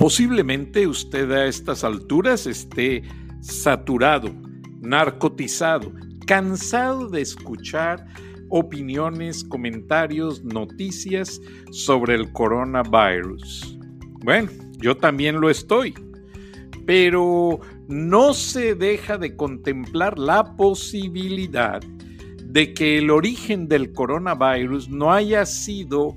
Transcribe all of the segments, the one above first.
Posiblemente usted a estas alturas esté saturado, narcotizado, cansado de escuchar opiniones, comentarios, noticias sobre el coronavirus. Bueno, yo también lo estoy, pero no se deja de contemplar la posibilidad de que el origen del coronavirus no haya sido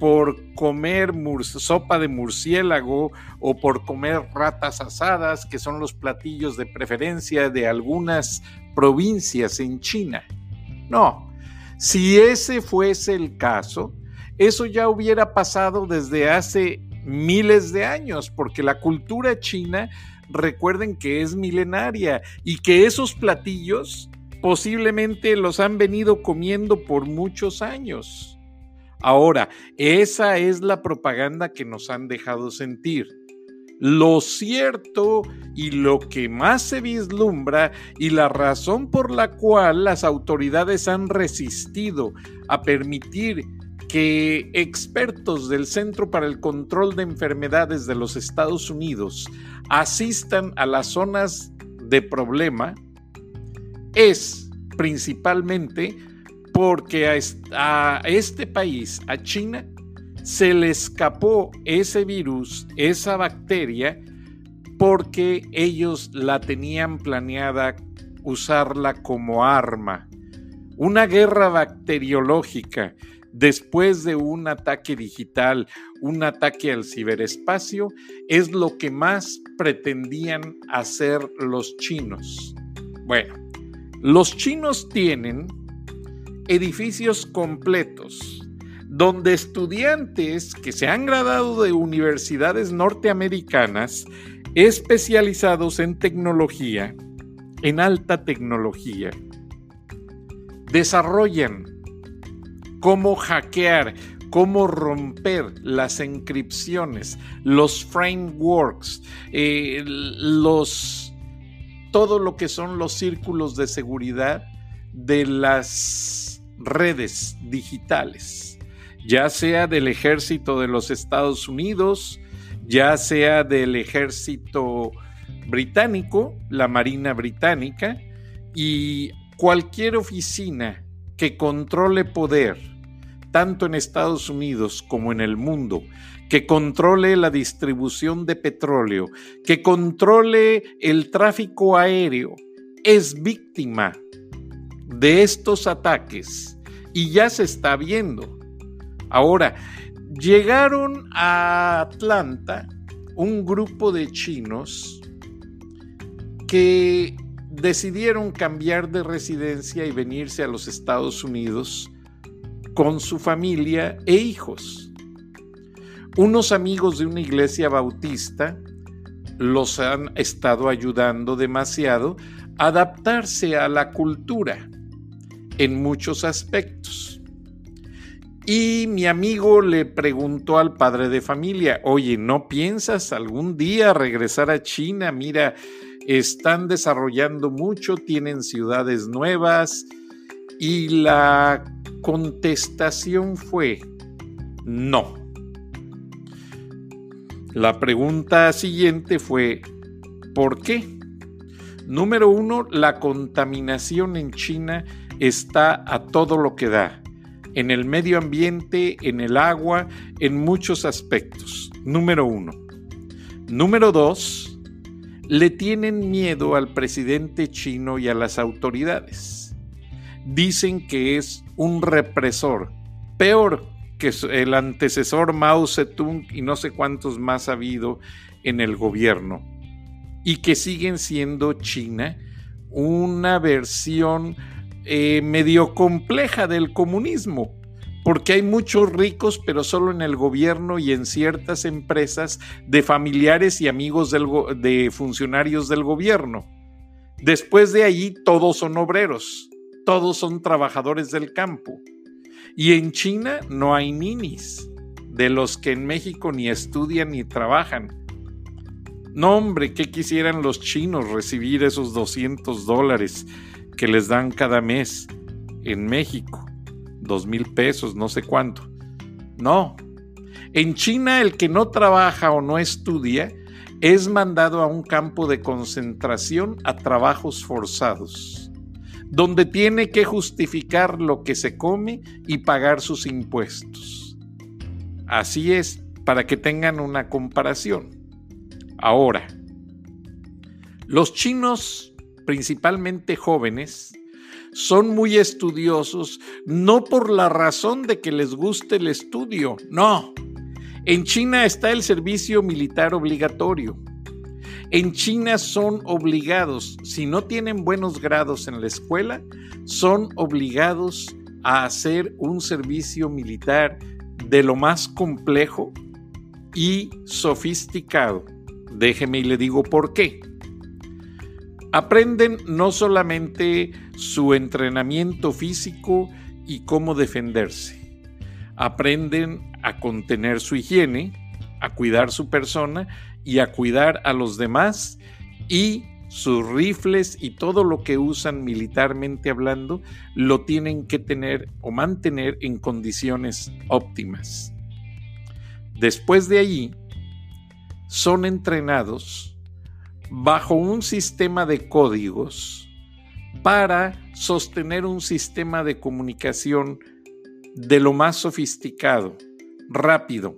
por comer sopa de murciélago o por comer ratas asadas, que son los platillos de preferencia de algunas provincias en China. No, si ese fuese el caso, eso ya hubiera pasado desde hace miles de años, porque la cultura china, recuerden que es milenaria y que esos platillos posiblemente los han venido comiendo por muchos años. Ahora, esa es la propaganda que nos han dejado sentir. Lo cierto y lo que más se vislumbra y la razón por la cual las autoridades han resistido a permitir que expertos del Centro para el Control de Enfermedades de los Estados Unidos asistan a las zonas de problema es principalmente porque a, este país, a China, se le escapó ese virus, esa bacteria, porque ellos la tenían planeada usarla como arma. Una guerra bacteriológica después de un ataque digital, un ataque al ciberespacio, es lo que más pretendían hacer los chinos. Bueno, los chinos tienen edificios completos donde estudiantes que se han graduado de universidades norteamericanas especializados en tecnología, en alta tecnología, desarrollan cómo hackear, cómo romper las encripciones, los frameworks, eh, los, todo lo que son los círculos de seguridad de las redes digitales, ya sea del ejército de los Estados Unidos, ya sea del ejército británico, la Marina Británica, y cualquier oficina que controle poder, tanto en Estados Unidos como en el mundo, que controle la distribución de petróleo, que controle el tráfico aéreo, es víctima de estos ataques y ya se está viendo. Ahora, llegaron a Atlanta un grupo de chinos que decidieron cambiar de residencia y venirse a los Estados Unidos con su familia e hijos. Unos amigos de una iglesia bautista los han estado ayudando demasiado a adaptarse a la cultura en muchos aspectos. Y mi amigo le preguntó al padre de familia, oye, ¿no piensas algún día regresar a China? Mira, están desarrollando mucho, tienen ciudades nuevas. Y la contestación fue, no. La pregunta siguiente fue, ¿por qué? Número uno, la contaminación en China está a todo lo que da, en el medio ambiente, en el agua, en muchos aspectos. Número uno. Número dos, le tienen miedo al presidente chino y a las autoridades. Dicen que es un represor, peor que el antecesor Mao Zedong y no sé cuántos más ha habido en el gobierno, y que siguen siendo China una versión eh, medio compleja del comunismo, porque hay muchos ricos, pero solo en el gobierno y en ciertas empresas de familiares y amigos de funcionarios del gobierno. Después de allí, todos son obreros, todos son trabajadores del campo. Y en China no hay ninis, de los que en México ni estudian ni trabajan. No, hombre, ¿qué quisieran los chinos recibir esos 200 dólares que les dan cada mes en México, dos mil pesos, no sé cuánto. No, En China el que no trabaja o no estudia es mandado a un campo de concentración a trabajos forzados, donde tiene que justificar lo que se come y pagar sus impuestos. Así es, para que tengan una comparación. Ahora, los chinos, principalmente jóvenes, son muy estudiosos, no por la razón de que les guste el estudio, no. En China está el servicio militar obligatorio. En China son obligados, si no tienen buenos grados en la escuela, son obligados a hacer un servicio militar de lo más complejo y sofisticado. Déjeme y le digo por qué. Aprenden no solamente su entrenamiento físico y cómo defenderse, aprenden a contener su higiene, a cuidar su persona y a cuidar a los demás y sus rifles y todo lo que usan militarmente hablando lo tienen que tener o mantener en condiciones óptimas. Después de allí, son entrenados bajo un sistema de códigos para sostener un sistema de comunicación de lo más sofisticado, rápido.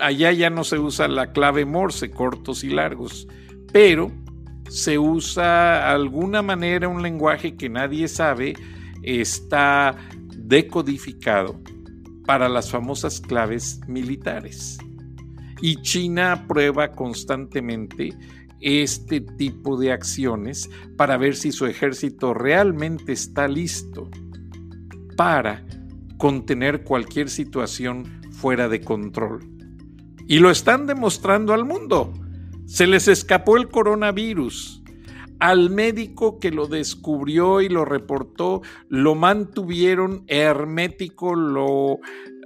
allá ya no se usa la clave Morse, cortos y largos, pero se usa alguna manera un lenguaje que nadie sabe, está decodificado para las famosas claves militares. Y China prueba constantemente este tipo de acciones para ver si su ejército realmente está listo para contener cualquier situación fuera de control. Y lo están demostrando al mundo. Se les escapó el coronavirus. Al médico que lo descubrió y lo reportó, lo mantuvieron hermético, lo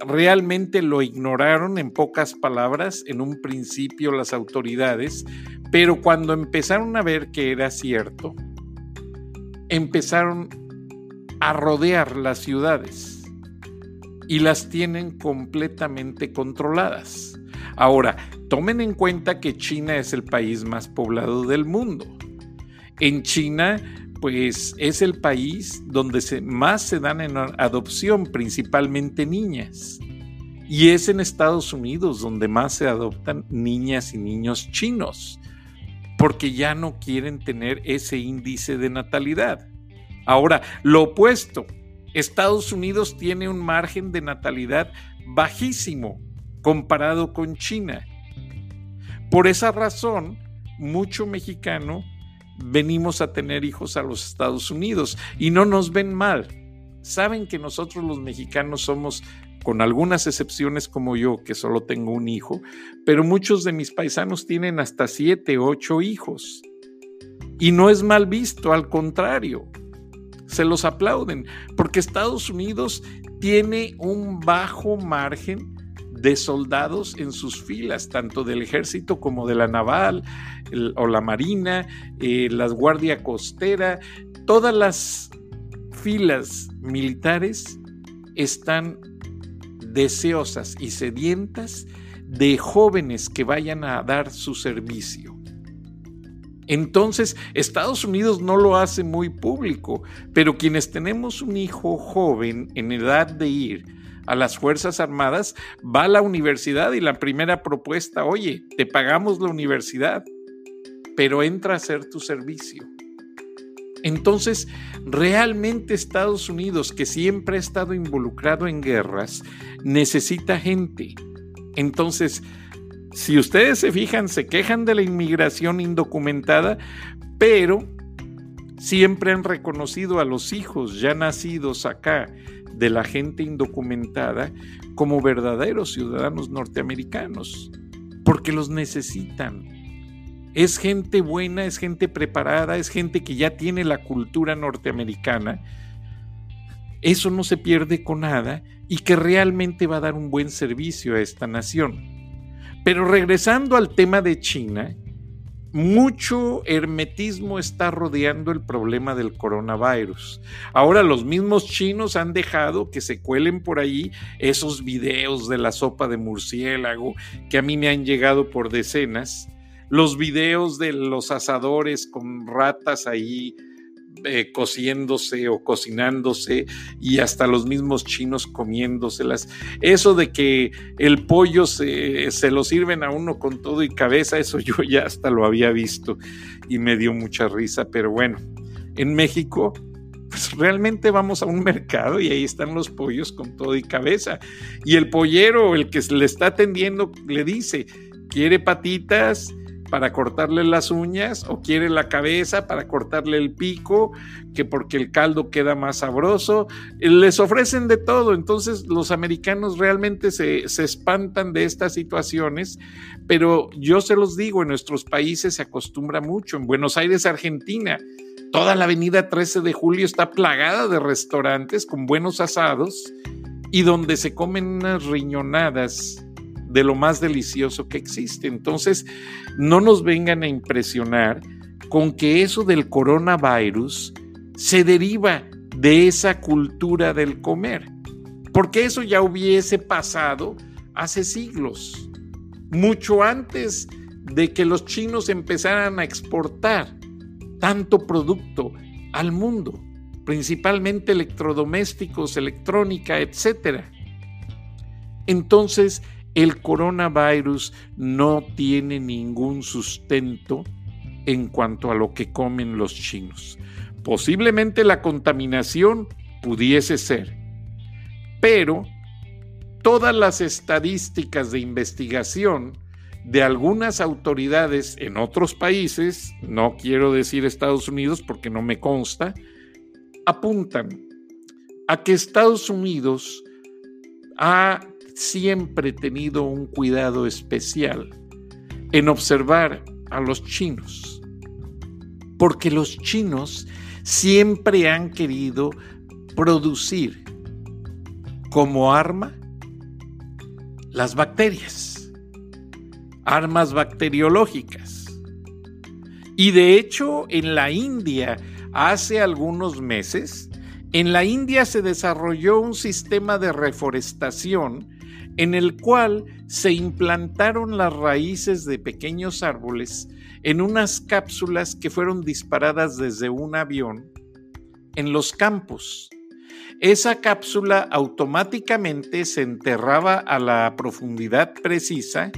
realmente lo ignoraron en pocas palabras en un principio las autoridades, pero cuando empezaron a ver que era cierto, empezaron a rodear las ciudades y las tienen completamente controladas. Ahora, tomen en cuenta que China es el país más poblado del mundo. En China, pues es el país donde más se dan en adopción, principalmente niñas. Y es en Estados Unidos donde más se adoptan niñas y niños chinos porque ya no quieren tener ese índice de natalidad. Ahora, lo opuesto, Estados Unidos tiene un margen de natalidad bajísimo comparado con China. Por esa razón, mucho mexicano venimos a tener hijos a los Estados Unidos y no nos ven mal. Saben que nosotros los mexicanos somos con algunas excepciones como yo, que solo tengo un hijo, pero muchos de mis paisanos tienen hasta siete, ocho hijos. Y no es mal visto, al contrario, se los aplauden, porque Estados Unidos tiene un bajo margen de soldados en sus filas, tanto del ejército como de la naval o la marina, eh, la guardia costera, todas las filas militares están deseosas y sedientas de jóvenes que vayan a dar su servicio. Entonces, Estados Unidos no lo hace muy público, pero quienes tenemos un hijo joven en edad de ir a las Fuerzas Armadas, va a la universidad y la primera propuesta, oye, te pagamos la universidad, pero entra a hacer tu servicio. Entonces, realmente Estados Unidos, que siempre ha estado involucrado en guerras, necesita gente. Entonces, si ustedes se fijan, se quejan de la inmigración indocumentada, pero siempre han reconocido a los hijos ya nacidos acá de la gente indocumentada como verdaderos ciudadanos norteamericanos, porque los necesitan es gente buena, es gente preparada, es gente que ya tiene la cultura norteamericana. Eso no se pierde con nada y que realmente va a dar un buen servicio a esta nación. Pero regresando al tema de China, mucho hermetismo está rodeando el problema del coronavirus. Ahora los mismos chinos han dejado que se cuelen por ahí esos videos de la sopa de murciélago que a mí me han llegado por decenas, los videos de los asadores con ratas ahí eh, cociéndose o cocinándose y hasta los mismos chinos comiéndoselas. Eso de que el pollo se, se, lo sirven a uno con todo y cabeza, eso yo ya hasta lo había visto y me dio mucha risa, pero bueno, en México pues realmente vamos a un mercado y ahí están los pollos con todo y cabeza. Y el pollero, el que le está atendiendo, le dice, ¿quiere patitas? Para cortarle las uñas o quiere la cabeza para cortarle el pico, que porque el caldo queda más sabroso. Les ofrecen de todo, entonces los americanos realmente se, se espantan de estas situaciones, pero yo se los digo, en nuestros países se acostumbra mucho, en Buenos Aires, Argentina. Toda la avenida 13 de julio está plagada de restaurantes con buenos asados y donde se comen unas riñonadas de lo más delicioso que existe. Entonces, no nos vengan a impresionar con que eso del coronavirus se deriva de esa cultura del comer, porque eso ya hubiese pasado hace siglos, mucho antes de que los chinos empezaran a exportar tanto producto al mundo, principalmente electrodomésticos, electrónica, etc. Entonces, el coronavirus no tiene ningún sustento en cuanto a lo que comen los chinos. Posiblemente la contaminación pudiese ser, pero todas las estadísticas de investigación de algunas autoridades en otros países, no quiero decir Estados Unidos porque no me consta, apuntan a que Estados Unidos ha siempre tenido un cuidado especial en observar a los chinos, porque los chinos siempre han querido producir como arma las bacterias, armas bacteriológicas. Y de hecho, en la India, hace algunos meses, en la India se desarrolló un sistema de reforestación en el cual se implantaron las raíces de pequeños árboles en unas cápsulas que fueron disparadas desde un avión en los campos. Esa cápsula automáticamente se enterraba a la profundidad precisa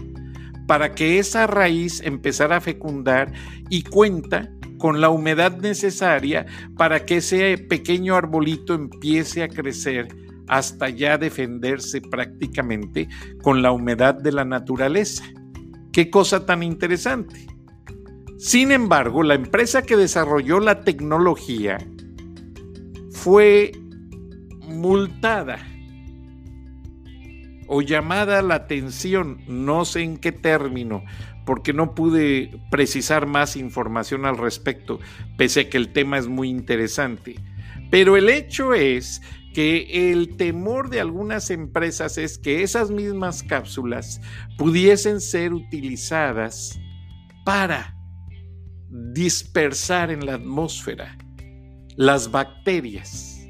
para que esa raíz empezara a fecundar y cuenta con la humedad necesaria para que ese pequeño arbolito empiece a crecer hasta ya defenderse prácticamente con la humedad de la naturaleza. Qué cosa tan interesante. Sin embargo, la empresa que desarrolló la tecnología fue multada o llamada la atención, no sé en qué término, porque no pude precisar más información al respecto, pese a que el tema es muy interesante. Pero el hecho es que el temor de algunas empresas es que esas mismas cápsulas pudiesen ser utilizadas para dispersar en la atmósfera las bacterias,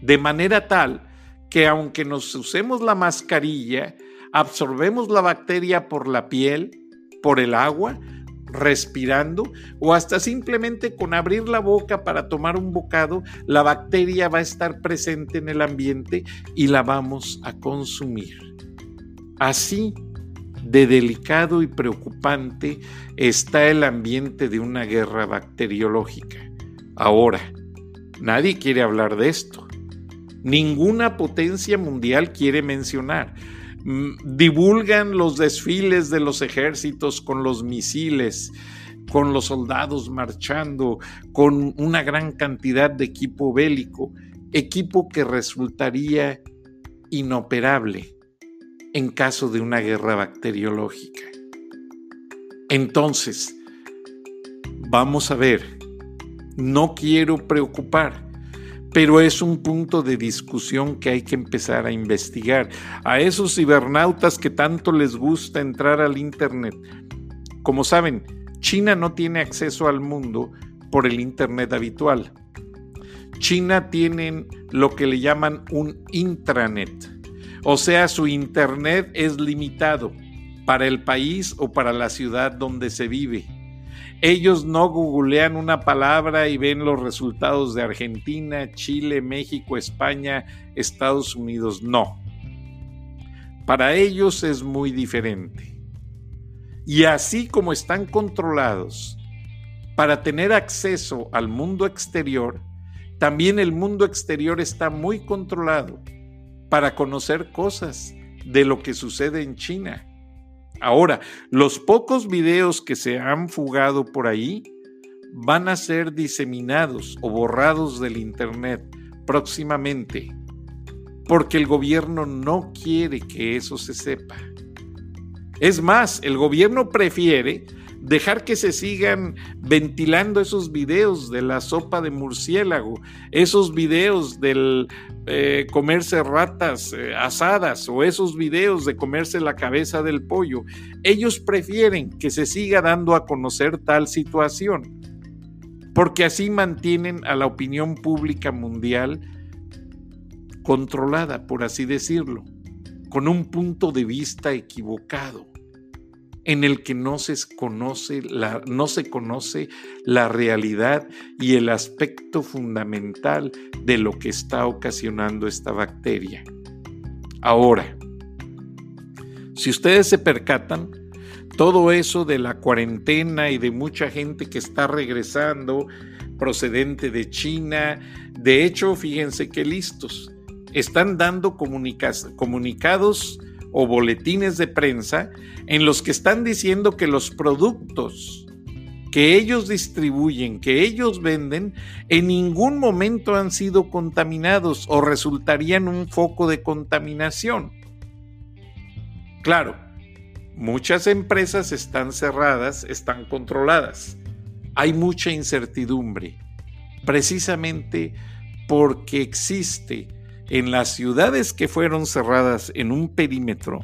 de manera tal que aunque nos usemos la mascarilla, absorbemos la bacteria por la piel, por el agua, respirando o hasta simplemente con abrir la boca para tomar un bocado, la bacteria va a estar presente en el ambiente y la vamos a consumir. Así de delicado y preocupante está el ambiente de una guerra bacteriológica. Ahora, nadie quiere hablar de esto. Ninguna potencia mundial quiere mencionar. Mm, divulgan los desfiles de los ejércitos con los misiles, con los soldados marchando, con una gran cantidad de equipo bélico, equipo que resultaría inoperable en caso de una guerra bacteriológica. Entonces, vamos a ver, no quiero preocupar, pero es un punto de discusión que hay que empezar a investigar. A esos cibernautas que tanto les gusta entrar al Internet, como saben, China no tiene acceso al mundo por el Internet habitual. China tiene lo que le llaman un intranet, o sea, su Internet es limitado para el país o para la ciudad donde se vive. Ellos no googlean una palabra y ven los resultados de Argentina, Chile, México, España, Estados Unidos. No. Para ellos es muy diferente. Y así como están controlados para tener acceso al mundo exterior, también el mundo exterior está muy controlado para conocer cosas de lo que sucede en China. Ahora, los pocos videos que se han fugado por ahí van a ser diseminados o borrados del Internet próximamente, porque el gobierno no quiere que eso se sepa. Es más, el gobierno prefiere dejar que se sigan ventilando esos videos de la sopa de murciélago, esos videos del eh, comerse ratas eh, asadas o esos videos de comerse la cabeza del pollo. Ellos prefieren que se siga dando a conocer tal situación, porque así mantienen a la opinión pública mundial controlada, por así decirlo, con un punto de vista equivocado en el que no se conoce la, no se conoce la realidad y el aspecto fundamental de lo que está ocasionando esta bacteria. Ahora, si ustedes se percatan, todo eso de la cuarentena y de mucha gente que está regresando procedente de China, de hecho, fíjense que listos, están dando comunicados o boletines de prensa en los que están diciendo que los productos que ellos distribuyen, que ellos venden, en ningún momento han sido contaminados o resultarían un foco de contaminación. Claro, muchas empresas están cerradas, están controladas. Hay mucha incertidumbre, precisamente porque existe en las ciudades que fueron cerradas en un perímetro,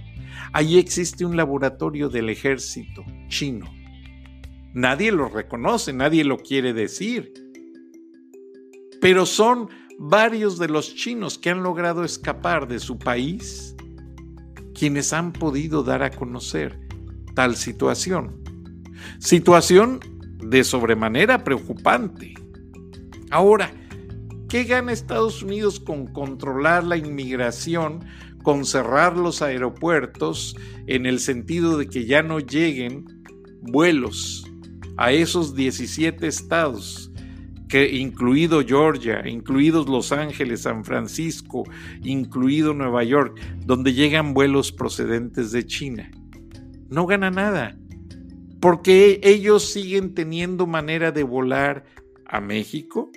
allí existe un laboratorio del ejército chino. Nadie lo reconoce, nadie lo quiere decir. Pero son varios de los chinos que han logrado escapar de su país quienes han podido dar a conocer tal situación. Situación de sobremanera preocupante. Ahora, ¿Qué gana Estados Unidos con controlar la inmigración, con cerrar los aeropuertos en el sentido de que ya no lleguen vuelos a esos 17 estados, que, incluido Georgia, incluidos Los Ángeles, San Francisco, incluido Nueva York, donde llegan vuelos procedentes de China? No gana nada, porque ellos siguen teniendo manera de volar a México,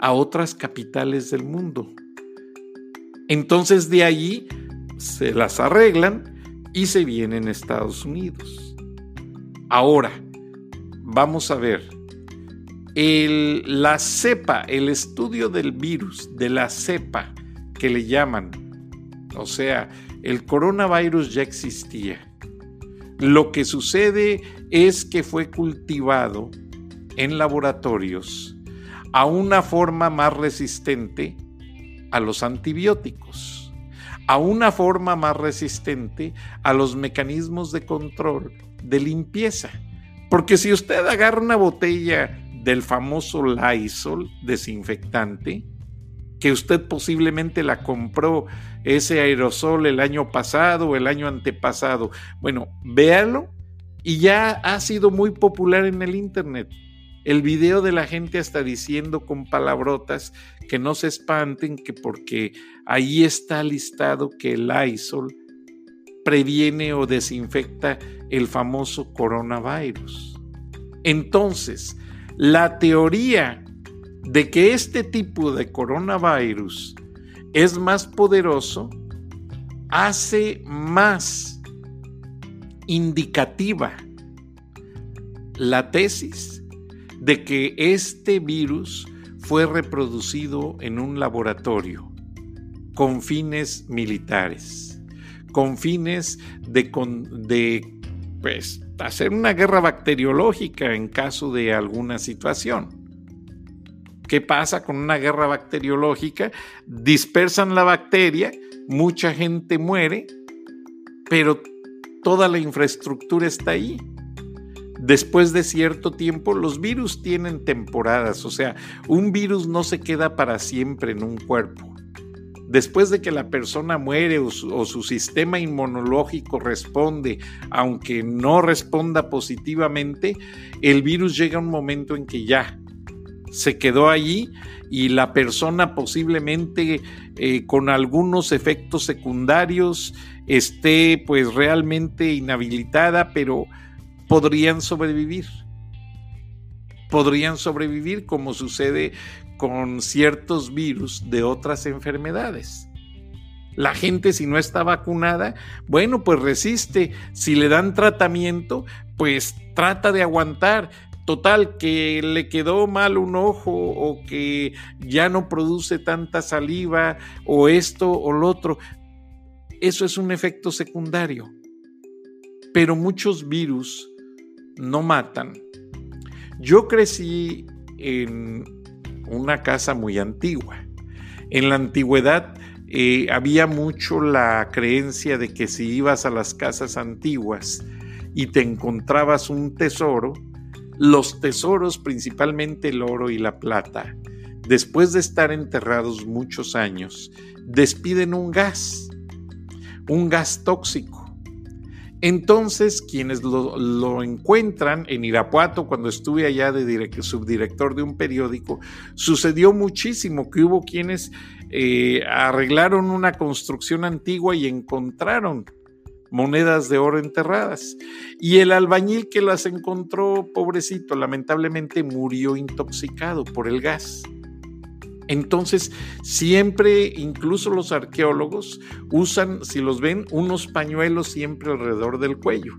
a otras capitales del mundo. Entonces de allí se las arreglan y se vienen a Estados Unidos. Ahora, vamos a ver, la cepa, el estudio del virus, de la cepa que le llaman, o sea, el coronavirus ya existía. Lo que sucede es que fue cultivado en laboratorios a una forma más resistente a los antibióticos, a una forma más resistente a los mecanismos de control de limpieza. Porque si usted agarra una botella del famoso Lysol desinfectante, que usted posiblemente la compró ese aerosol el año pasado o el año antepasado, bueno, véalo y ya ha sido muy popular en el Internet. El video de la gente está diciendo con palabrotas que no se espanten, que porque ahí está listado que el ISOL previene o desinfecta el famoso coronavirus. Entonces, la teoría de que este tipo de coronavirus es más poderoso hace más indicativa la tesis de que este virus fue reproducido en un laboratorio con fines militares, con fines de, pues hacer una guerra bacteriológica en caso de alguna situación. ¿Qué pasa con una guerra bacteriológica? Dispersan la bacteria, mucha gente muere, pero toda la infraestructura está ahí. Después de cierto tiempo, los virus tienen temporadas, o sea, un virus no se queda para siempre en un cuerpo. Después de que la persona muere o su, sistema inmunológico responde, aunque no responda positivamente, el virus llega a un momento en que ya se quedó allí y la persona posiblemente eh, con algunos efectos secundarios esté pues realmente inhabilitada, pero podrían sobrevivir. Podrían sobrevivir como sucede con ciertos virus de otras enfermedades. La gente si no está vacunada, bueno, pues resiste. Si le dan tratamiento, pues trata de aguantar. Total, que le quedó mal un ojo o que ya no produce tanta saliva o esto o lo otro. Eso es un efecto secundario. Pero muchos virus no matan. Yo crecí en una casa muy antigua. En la antigüedad eh, había mucho la creencia de que si ibas a las casas antiguas y te encontrabas un tesoro, los tesoros, principalmente el oro y la plata, después de estar enterrados muchos años, despiden un gas, un gas tóxico entonces, quienes lo, encuentran en Irapuato, cuando estuve allá de subdirector de un periódico, sucedió muchísimo que hubo quienes eh, arreglaron una construcción antigua y encontraron monedas de oro enterradas. Y el albañil que las encontró, pobrecito, lamentablemente murió intoxicado por el gas. Entonces, siempre, incluso los arqueólogos usan, si los ven, unos pañuelos siempre alrededor del cuello.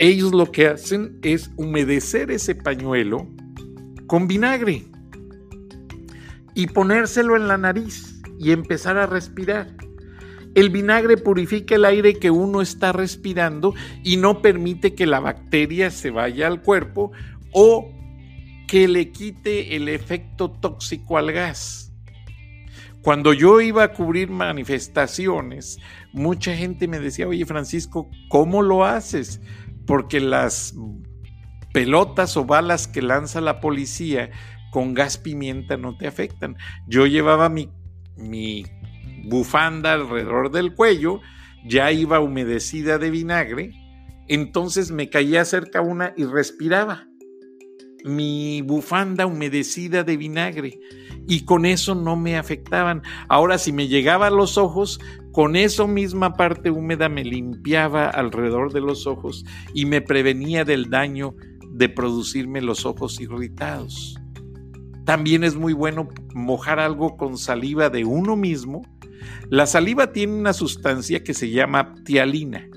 Ellos lo que hacen es humedecer ese pañuelo con vinagre y ponérselo en la nariz y empezar a respirar. El vinagre purifica el aire que uno está respirando y no permite que la bacteria se vaya al cuerpo o que le quite el efecto tóxico al gas. Cuando yo iba a cubrir manifestaciones, mucha gente me decía, oye Francisco, ¿cómo lo haces? Porque las pelotas o balas que lanza la policía con gas pimienta no te afectan. Yo llevaba mi, mi bufanda alrededor del cuello, ya iba humedecida de vinagre, entonces me caía cerca una y respiraba mi bufanda humedecida de vinagre y con eso no me afectaban. Ahora si me llegaba a los ojos, con eso misma parte húmeda me limpiaba alrededor de los ojos y me prevenía del daño de producirme los ojos irritados. También es muy bueno mojar algo con saliva de uno mismo. La saliva tiene una sustancia que se llama tialina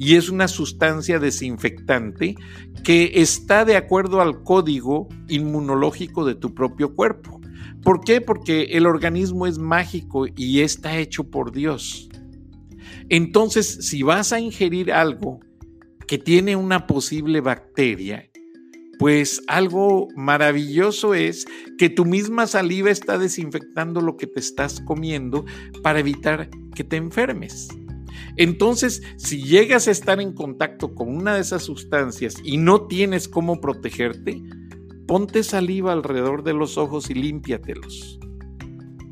y es una sustancia desinfectante que está de acuerdo al código inmunológico de tu propio cuerpo. ¿Por qué? Porque el organismo es mágico y está hecho por Dios. Entonces, si vas a ingerir algo que tiene una posible bacteria, pues algo maravilloso es que tu misma saliva está desinfectando lo que te estás comiendo para evitar que te enfermes. Entonces, si llegas a estar en contacto con una de esas sustancias y no tienes cómo protegerte, ponte saliva alrededor de los ojos y límpiatelos.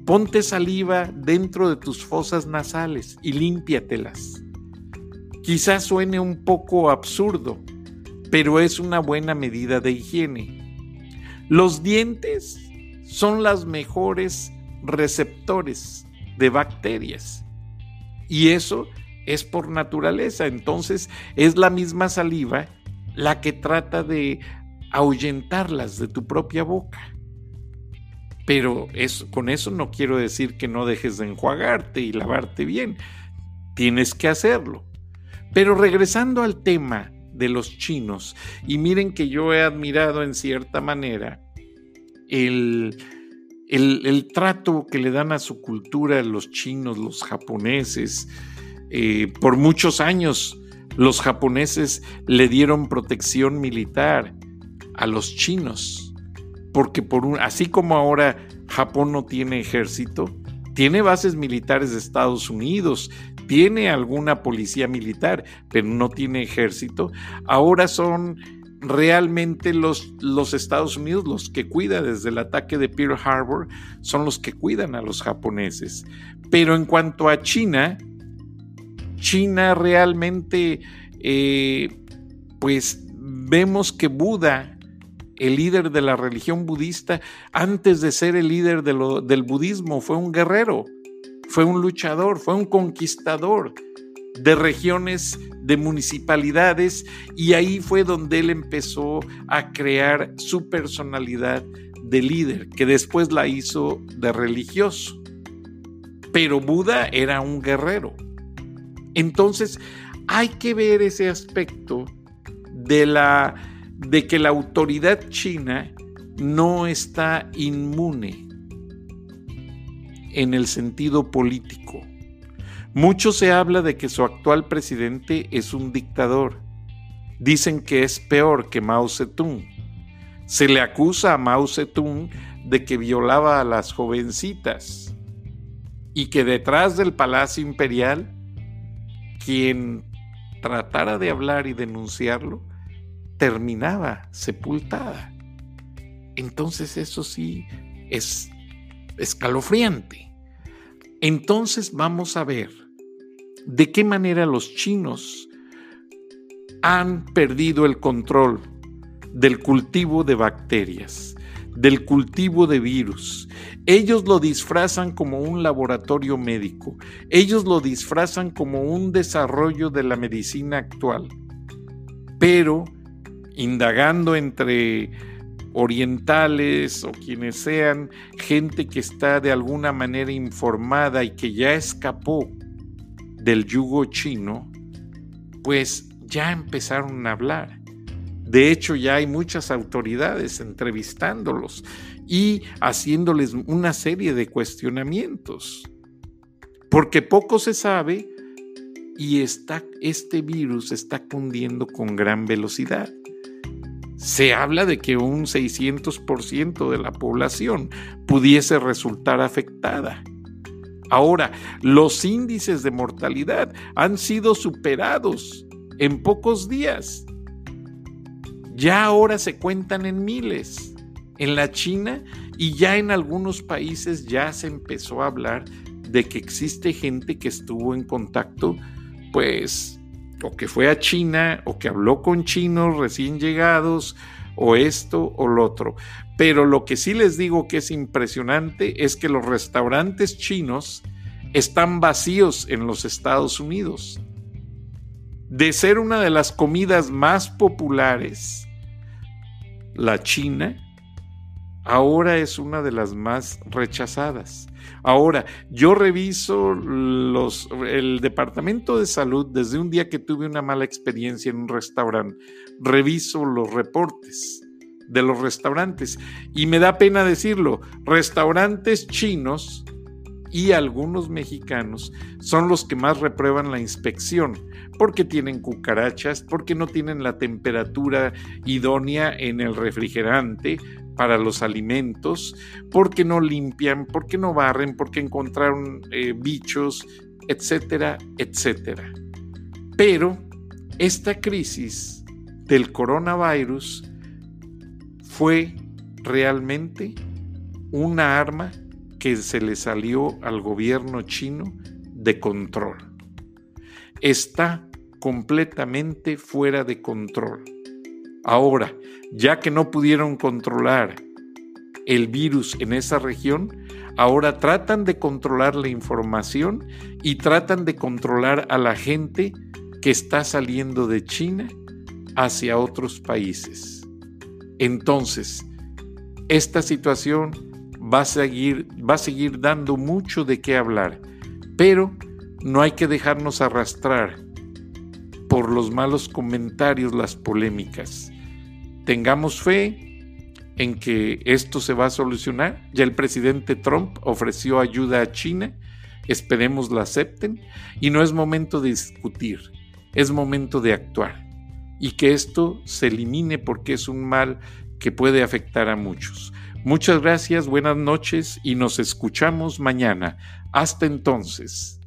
Ponte saliva dentro de tus fosas nasales y límpiatelas. Quizás suene un poco absurdo, pero es una buena medida de higiene. Los dientes son las mejores receptores de bacterias y eso es por naturaleza. Entonces es la misma saliva la que trata de ahuyentarlas de tu propia boca. Pero con eso no quiero decir que no dejes de enjuagarte y lavarte bien. Tienes que hacerlo. Pero regresando al tema de los chinos, y miren que yo he admirado en cierta manera el, el, el trato que le dan a su cultura los chinos, los japoneses, eh, por muchos años Los japoneses le dieron protección militar a los chinos, porque por un, así como ahora Japón no tiene ejército, tiene bases militares de Estados Unidos, tiene alguna policía militar, pero no tiene ejército. Ahora son realmente los, los, Estados Unidos los que cuidan desde el ataque de Pearl Harbor, son los que cuidan a los japoneses. Pero en cuanto a China, China realmente, eh, pues vemos que Buda, el líder de la religión budista, antes de ser el líder del budismo, fue un guerrero, fue un luchador, fue un conquistador de regiones, de municipalidades, y ahí fue donde él empezó a crear su personalidad de líder, que después la hizo de religioso. Pero Buda era un guerrero. Entonces, hay que ver ese aspecto de la de que la autoridad china no está inmune en el sentido político. Mucho se habla de que su actual presidente es un dictador. Dicen que es peor que Mao Zedong. Se le acusa a Mao Zedong de que violaba a las jovencitas y que detrás del Palacio Imperial, quien tratara de hablar y denunciarlo, terminaba sepultada. Entonces eso sí es escalofriante. Entonces vamos a ver de qué manera los chinos han perdido el control del cultivo de bacterias, del cultivo de virus. Ellos lo disfrazan como un laboratorio médico, ellos lo disfrazan como un desarrollo de la medicina actual, pero indagando entre orientales o quienes sean, gente que está de alguna manera informada y que ya escapó del yugo chino, pues ya empezaron a hablar. De hecho, ya hay muchas autoridades entrevistándolos y haciéndoles una serie de cuestionamientos. Porque poco se sabe y está, este virus está cundiendo con gran velocidad se habla de que un 600% de la población pudiese resultar afectada. Ahora, los índices de mortalidad han sido superados en pocos días. Ya ahora se cuentan en miles. En la China y ya en algunos países ya se empezó a hablar de que existe gente que estuvo en contacto, pues o que fue a China, o que habló con chinos recién llegados, o esto o lo otro. Pero lo que sí les digo que es impresionante es que los restaurantes chinos están vacíos en los Estados Unidos. De ser una de las comidas más populares, la China ahora es una de las más rechazadas. Ahora, yo reviso los, el departamento de salud desde un día que tuve una mala experiencia en un restaurante. Reviso los reportes de los restaurantes y me da pena decirlo, restaurantes chinos y algunos mexicanos son los que más reprueban la inspección porque tienen cucarachas, porque no tienen la temperatura idónea en el refrigerante, para los alimentos, porque no limpian, porque no barren, porque encontraron eh, bichos, etcétera, etcétera. Pero esta crisis del coronavirus fue realmente una arma que se le salió al gobierno chino de control. Está completamente fuera de control. Ahora, ya que no pudieron controlar el virus en esa región, ahora tratan de controlar la información y tratan de controlar a la gente que está saliendo de China hacia otros países. Entonces, esta situación va a seguir, va a seguir dando mucho de qué hablar, pero no hay que dejarnos arrastrar por los malos comentarios, las polémicas. Tengamos fe en que esto se va a solucionar. Ya el presidente Trump ofreció ayuda a China, esperemos la acepten y no es momento de discutir, es momento de actuar y que esto se elimine porque es un mal que puede afectar a muchos. Muchas gracias, buenas noches y nos escuchamos mañana. Hasta entonces.